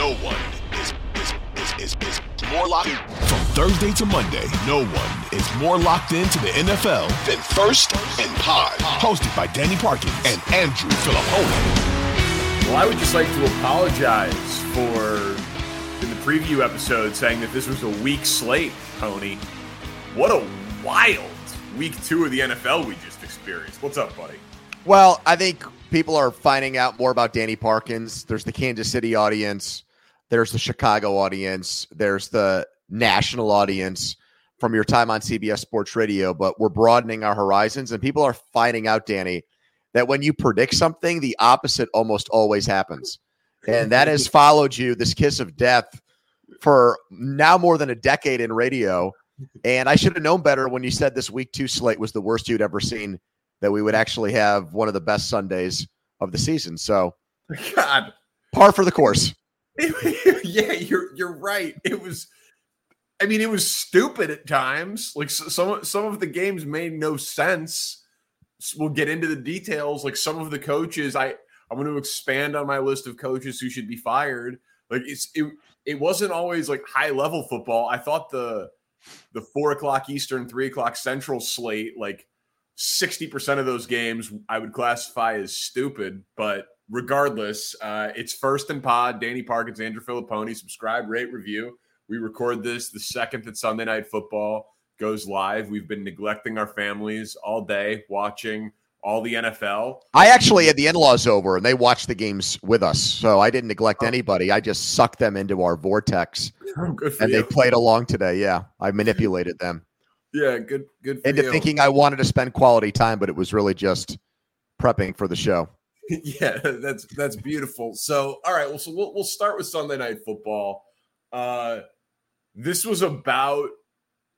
no one is is is is, is more locked from Thursday to Monday. No one is more locked into the NFL than First and Pod, hosted by Danny Parkins and Andrew Fillipponi. Well, I would just like to apologize for in the preview episode saying that this was a weak slate, Pony. What a wild week two of the NFL we just experienced. What's up, buddy? Well, I think people are finding out more about Danny Parkins. There's the Kansas City audience, there's the Chicago audience, there's the national audience from your time on CBS Sports Radio, but we're broadening our horizons and people are finding out, Danny, that when you predict something, the opposite almost always happens. And that has followed you, this kiss of death, for now more than a decade in radio. And I should have known better when you said this week two slate was the worst you'd ever seen that we would actually have one of the best Sundays of the season. So, God, par for the course. yeah, you're you're right. It was. I mean, it was stupid at times. Like some some of the games made no sense. We'll get into the details. Like some of the coaches, I I'm going to expand on my list of coaches who should be fired. Like it's it it wasn't always like high level football. I thought the the four o'clock Eastern, three o'clock Central slate, like 60% of those games I would classify as stupid, but regardless, uh, it's first and pod. Danny Parkins, Andrew Fillipponi. Subscribe, rate, review. We record this the second that Sunday Night Football goes live. We've been neglecting our families all day, watching all the NFL. I actually had the in-laws over and they watched the games with us. So I didn't neglect oh. anybody. I just sucked them into our vortex. Oh, and you. they played along today. Yeah. I manipulated them. Yeah, good, good. into you. thinking I wanted to spend quality time, but it was really just prepping for the show. yeah, that's that's beautiful. So, all right, well, so we'll we'll start with Sunday Night Football. Uh, this was about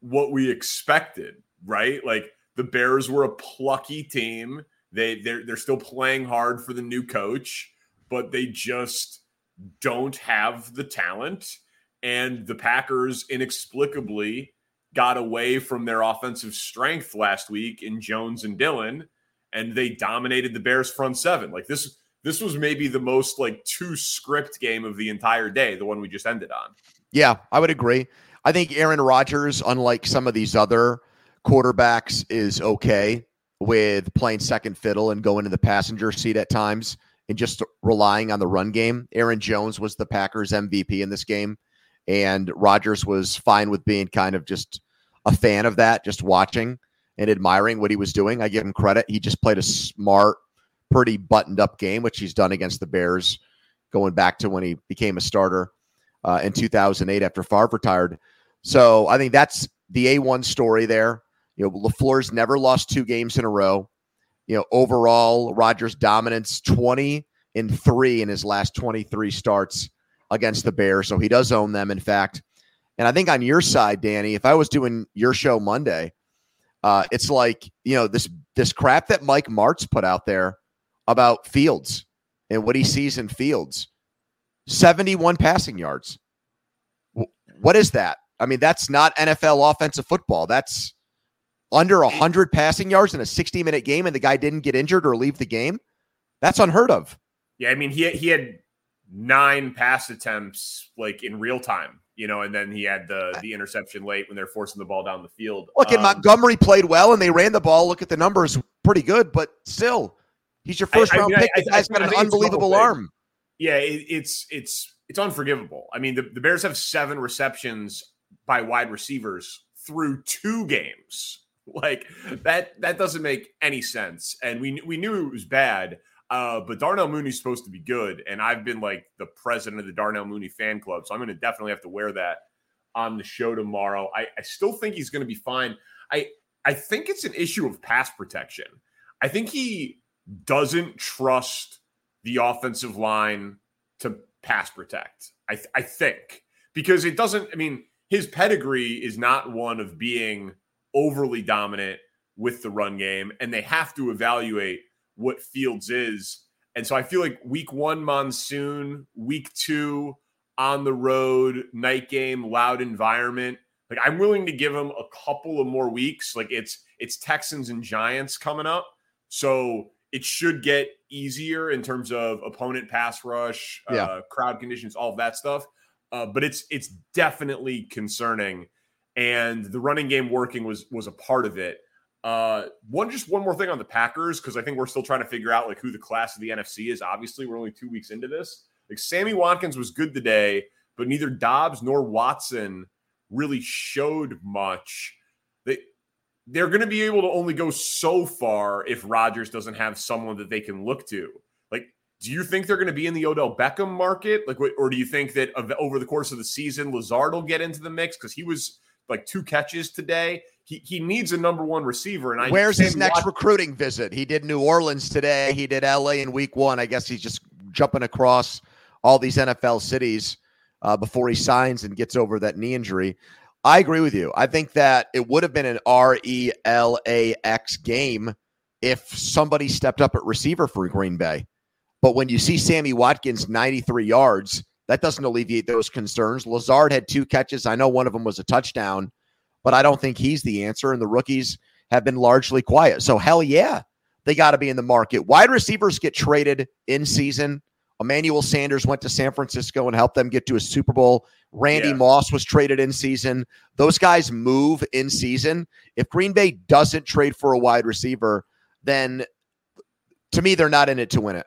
what we expected, right? Like the Bears were a plucky team. They they're they're still playing hard for the new coach, but they just don't have the talent. And the Packers inexplicably got away from their offensive strength last week in Jones and Dillon, and they dominated the Bears front seven. Like this, this was maybe the most like two script game of the entire day, the one we just ended on. Yeah, I would agree. I think Aaron Rodgers, unlike some of these other quarterbacks, is okay with playing second fiddle and going to the passenger seat at times and just relying on the run game. Aaron Jones was the Packers MVP in this game and Rodgers was fine with being kind of just a fan of that, just watching and admiring what he was doing. I give him credit. He just played a smart, pretty buttoned up game, which he's done against the Bears going back to when he became a starter uh, in 2008 after Favre retired. So I think that's the A1 story there. You know, LaFleur's never lost two games in a row. You know, overall, Rodgers' dominance 20 in three in his last 23 starts against the Bears. So he does own them, in fact. And I think on your side, Danny, if I was doing your show Monday, uh, it's like, you know, this this crap that Mike Martz put out there about Fields and what he sees in Fields. 71 passing yards. What is that? I mean, that's not NFL offensive football. That's under 100 passing yards in a 60 minute game and the guy didn't get injured or leave the game. That's unheard of. Yeah, I mean, he he had nine pass attempts like in real time, you know, and then he had the the interception late when they're forcing the ball down the field. Look, um, and Montgomery played well and they ran the ball. Look at the numbers, pretty good, but still, he's your first I, round I mean, pick. The guy's got an unbelievable arm. Yeah, it, it's it's it's unforgivable. I mean, the, the Bears have seven receptions by wide receivers through two games. Like that that doesn't make any sense. And we we knew it was bad. Uh, but Darnell Mooney's supposed to be good, and I've been like the president of the Darnell Mooney fan club, so I'm going to definitely have to wear that on the show tomorrow. I, I still think he's going to be fine. I I think it's an issue of pass protection. I think he doesn't trust the offensive line to pass protect. I th- I think because it doesn't. I mean, his pedigree is not one of being overly dominant with the run game, and they have to evaluate what Fields is. And so I feel like week one, monsoon, week two, on the road, night game, loud environment. Like I'm willing to give him a couple of more weeks. Like it's it's Texans and Giants coming up. So it should get easier in terms of opponent pass rush, Yeah. uh, crowd conditions, all of that stuff. Uh, but it's it's definitely concerning, and the running game working was was a part of it. Uh, one just one more thing on the Packers because I think we're still trying to figure out like who the class of the NFC is. Obviously, we're only two weeks into this. Like Sammy Watkins was good today, but neither Doubs nor Watson really showed much. They they're going to be able to only go so far if Rodgers doesn't have someone that they can look to. Like, do you think they're going to be in the Odell Beckham market? Like, or do you think that over the course of the season, Lazard will get into the mix because he was like two catches today? He he needs a number one receiver, and I Where's his next Watkins- recruiting visit? He did New Orleans today. He did LA in week one. I guess he's just jumping across all these NFL cities uh, before he signs and gets over that knee injury. I agree with you. I think that it would have been an R E L A X game if somebody stepped up at receiver for Green Bay. But when you see Sammy Watkins 93 yards, that doesn't alleviate those concerns. Lazard had two catches. I know one of them was a touchdown, but I don't think he's the answer. And the rookies have been largely quiet. So, hell yeah, they got to be in the market. Wide receivers get traded in season. Emmanuel Sanders went to San Francisco and helped them get to a Super Bowl. Randy Yeah. Moss was traded in season. Those guys move in season. If Green Bay doesn't trade for a wide receiver, then to me, they're not in it to win it.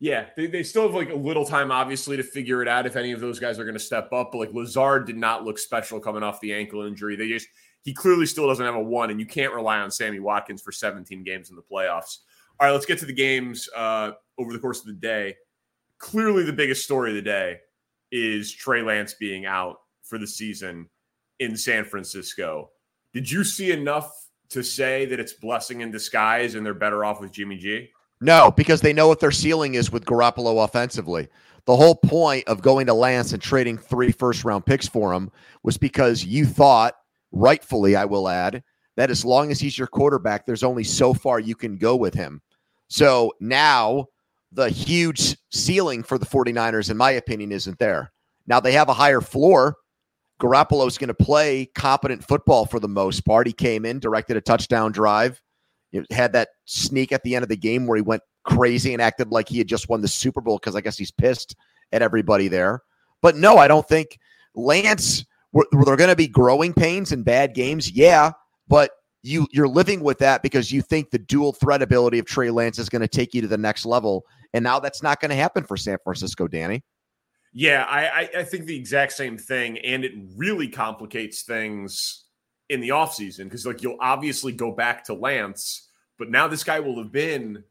Yeah, they, they still have like a little time, obviously, to figure it out if any of those guys are going to step up. But like Lazard did not look special coming off the ankle injury. They just he clearly still doesn't have a one, and you can't rely on Sammy Watkins for 17 games in the playoffs. All right, let's get to the games uh, over the course of the day. Clearly, the biggest story of the day is Trey Lance being out for the season in San Francisco. Did you see enough to say that it's blessing in disguise and they're better off with Jimmy G? No, because they know what their ceiling is with Garoppolo offensively. The whole point of going to Lance and trading three first round picks for him was because you thought, rightfully, I will add, that as long as he's your quarterback, there's only so far you can go with him. So now the huge ceiling for the 49ers, in my opinion, isn't there. Now they have a higher floor. Garoppolo's going to play competent football for the most part. He came in, directed a touchdown drive, you know, had that sneak at the end of the game where he went crazy and acted like he had just won the Super Bowl because I guess he's pissed at everybody there. But no, I don't think Lance. Were, were there going to be growing pains and bad games? Yeah, but you you're living with that because you think the dual threat ability of Trey Lance is going to take you to the next level, and now that's not going to happen for San Francisco, Danny. Yeah, I, I, I think the exact same thing, and it really complicates things in the offseason because like you'll obviously go back to Lance, but now this guy will have been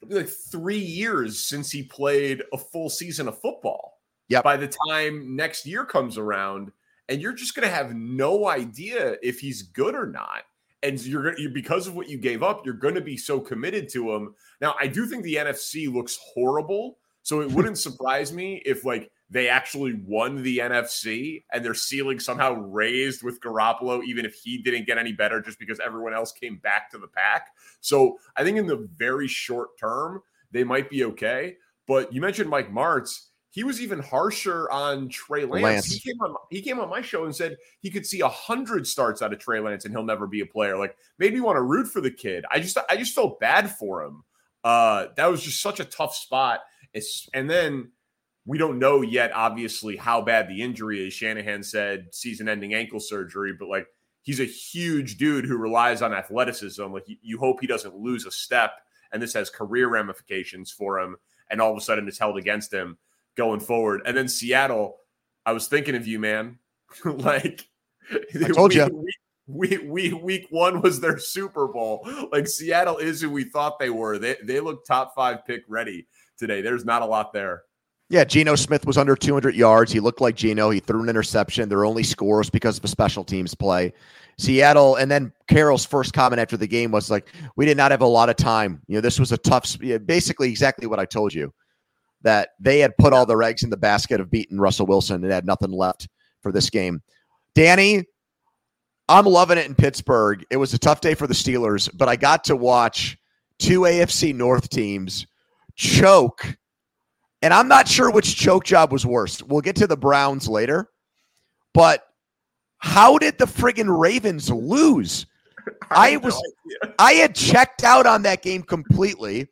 it'll be like three years since he played a full season of football. Yeah. By the time next year comes around, and you're just gonna have no idea if he's good or not. And you're gonna because of what you gave up, you're gonna be so committed to him. Now, I do think the NFC looks horrible. So it wouldn't surprise me if like they actually won the NFC and their ceiling somehow raised with Garoppolo, even if he didn't get any better just because everyone else came back to the pack. So I think in the very short term, they might be okay. But you mentioned Mike Martz. He was even harsher on Trey Lance. Lance. He came on he came on my show and said he could see a hundred starts out of Trey Lance and he'll never be a player. Like made me want to root for the kid. I just I just felt bad for him. Uh, that was just such a tough spot. It's, and then we don't know yet, obviously, how bad the injury is. Shanahan said season ending ankle surgery, but like he's a huge dude who relies on athleticism. Like you, you hope he doesn't lose a step, and this has career ramifications for him. And all of a sudden, it's held against him going forward. And then Seattle, I was thinking of you, man. like I told we- we- we, we week one was their Super Bowl. Like Seattle is who we thought they were. They they look top five pick ready today. There's not a lot there. Yeah, Geno Smith was under 200 yards. He looked like Geno. He threw an interception. Their only scores because of a special teams play. Seattle, and then Carroll's first comment after the game was like, "We did not have a lot of time. You know, this was a tough. Basically, exactly what I told you that they had put all their eggs in the basket of beating Russell Wilson and had nothing left for this game. Danny, I'm loving it in Pittsburgh. It was a tough day for the Steelers, but I got to watch two AFC North teams choke. And I'm not sure which choke job was worse. We'll get to the Browns later. But how did the friggin' Ravens lose? I, I was I had checked out on that game completely.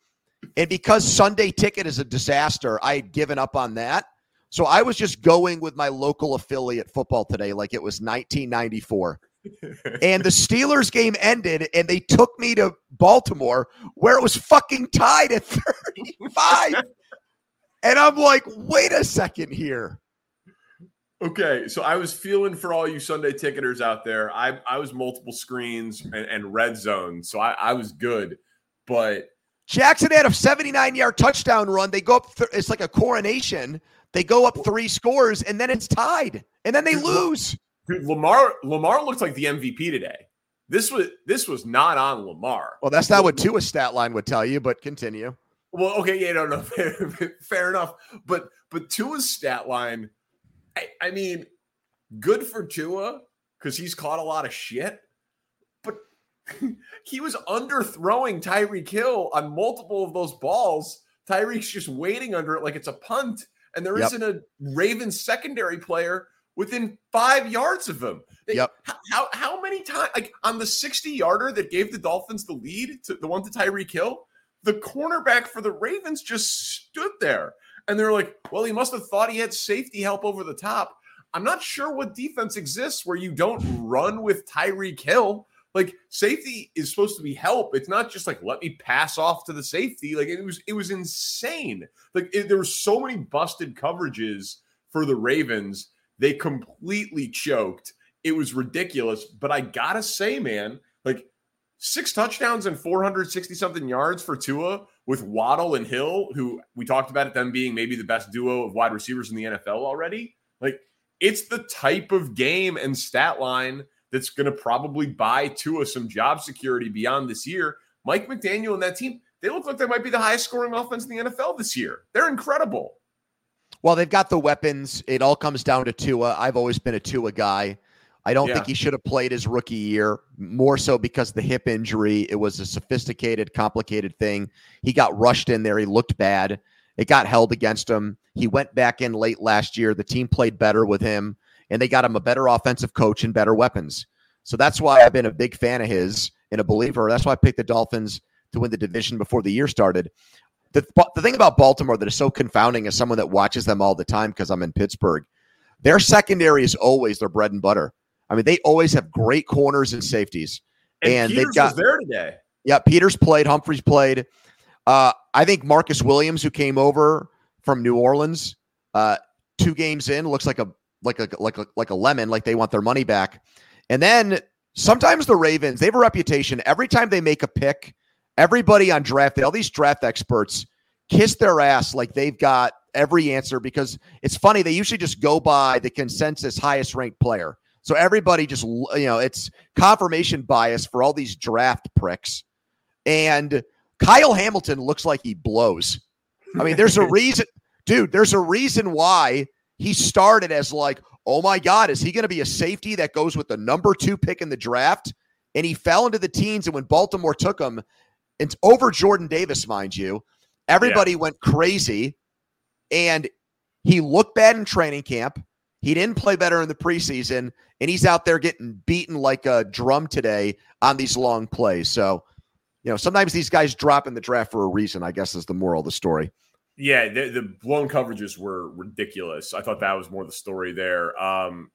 And because Sunday ticket is a disaster, I had given up on that. So I was just going with my local affiliate football today like it was 1994. and the Steelers game ended and they took me to Baltimore where it was fucking tied at 35. And I'm like, wait a second here. Okay, so I was feeling for all you Sunday ticketers out there. I, I was multiple screens and, and red zone, so I, I was good. But Jackson had a 79 yard touchdown run. They go up, th- it's like a coronation. They go up three scores and then it's tied, and then they lose. Dude, Lamar Lamar looks like the MVP today. This was this was not on Lamar. Well, that's not what Tua's stat line would tell you, but continue. Well, okay, yeah, no, no, fair, fair enough. But but Tua's stat line, I, I mean, good for Tua because he's caught a lot of shit. But he was underthrowing Tyreek Hill on multiple of those balls. Tyreek's just waiting under it like it's a punt, and there yep. not a Ravens secondary player within five yards of him. Yep. How how many times like on the 60 yarder that gave the Dolphins the lead to the one to Tyreek Hill, the cornerback for the Ravens just stood there. And they're like, well, he must have thought he had safety help over the top. I'm not sure what defense exists where you don't run with Tyreek Hill. Like safety is supposed to be help. It's not just like let me pass off to the safety. Like it was, it was insane. Like it, there were so many busted coverages for the Ravens they completely choked. It was ridiculous. But I gotta say, man, like six touchdowns and 460 something yards for Tua with Waddle and Hill, who we talked about it them being maybe the best duo of wide receivers in the NFL already. Like it's the type of game and stat line that's going to probably buy Tua some job security beyond this year. Mike McDaniel and that team, they look like they might be the highest scoring offense in the NFL this year. They're incredible. Well, they've got the weapons. It all comes down to Tua. I've always been a Tua guy. I don't yeah. think he should have played his rookie year, more so because the hip injury. It was a sophisticated, complicated thing. He got rushed in there. He looked bad. It got held against him. He went back in late last year. The team played better with him, and they got him a better offensive coach and better weapons. So that's why I've been a big fan of his and a believer. That's why I picked the Dolphins to win the division before the year started the, the thing about Baltimore that is so confounding as someone that watches them all the time because I'm in Pittsburgh, their secondary is always their bread and butter. I mean, they always have great corners and safeties. And, and they've got there today. Yeah, Peters played, Humphreys played. Uh, I think Marcus Williams, who came over from New Orleans, uh, two games in, looks like a like a like a like a lemon, like they want their money back. And then sometimes the Ravens, they have a reputation. Every time they make a pick, everybody on draft day, all these draft experts kiss their ass like they've got every answer because it's funny. They usually just go by the consensus highest ranked player. So everybody just, you know, it's confirmation bias for all these draft pricks. And Kyle Hamilton looks like he blows. I mean, there's a reason, dude, there's a reason why he started as like, oh my God, is he going to be a safety that goes with the number two pick in the draft? And he fell into the teens. And when Baltimore took him, it's over Jordan Davis, mind you. Everybody yeah. went crazy, and he looked bad in training camp. He didn't play better in the preseason, and he's out there getting beaten like a drum today on these long plays. So, you know, sometimes these guys drop in the draft for a reason, I guess is the moral of the story. Yeah, the, the blown coverages were ridiculous. I thought that was more the story there. Um,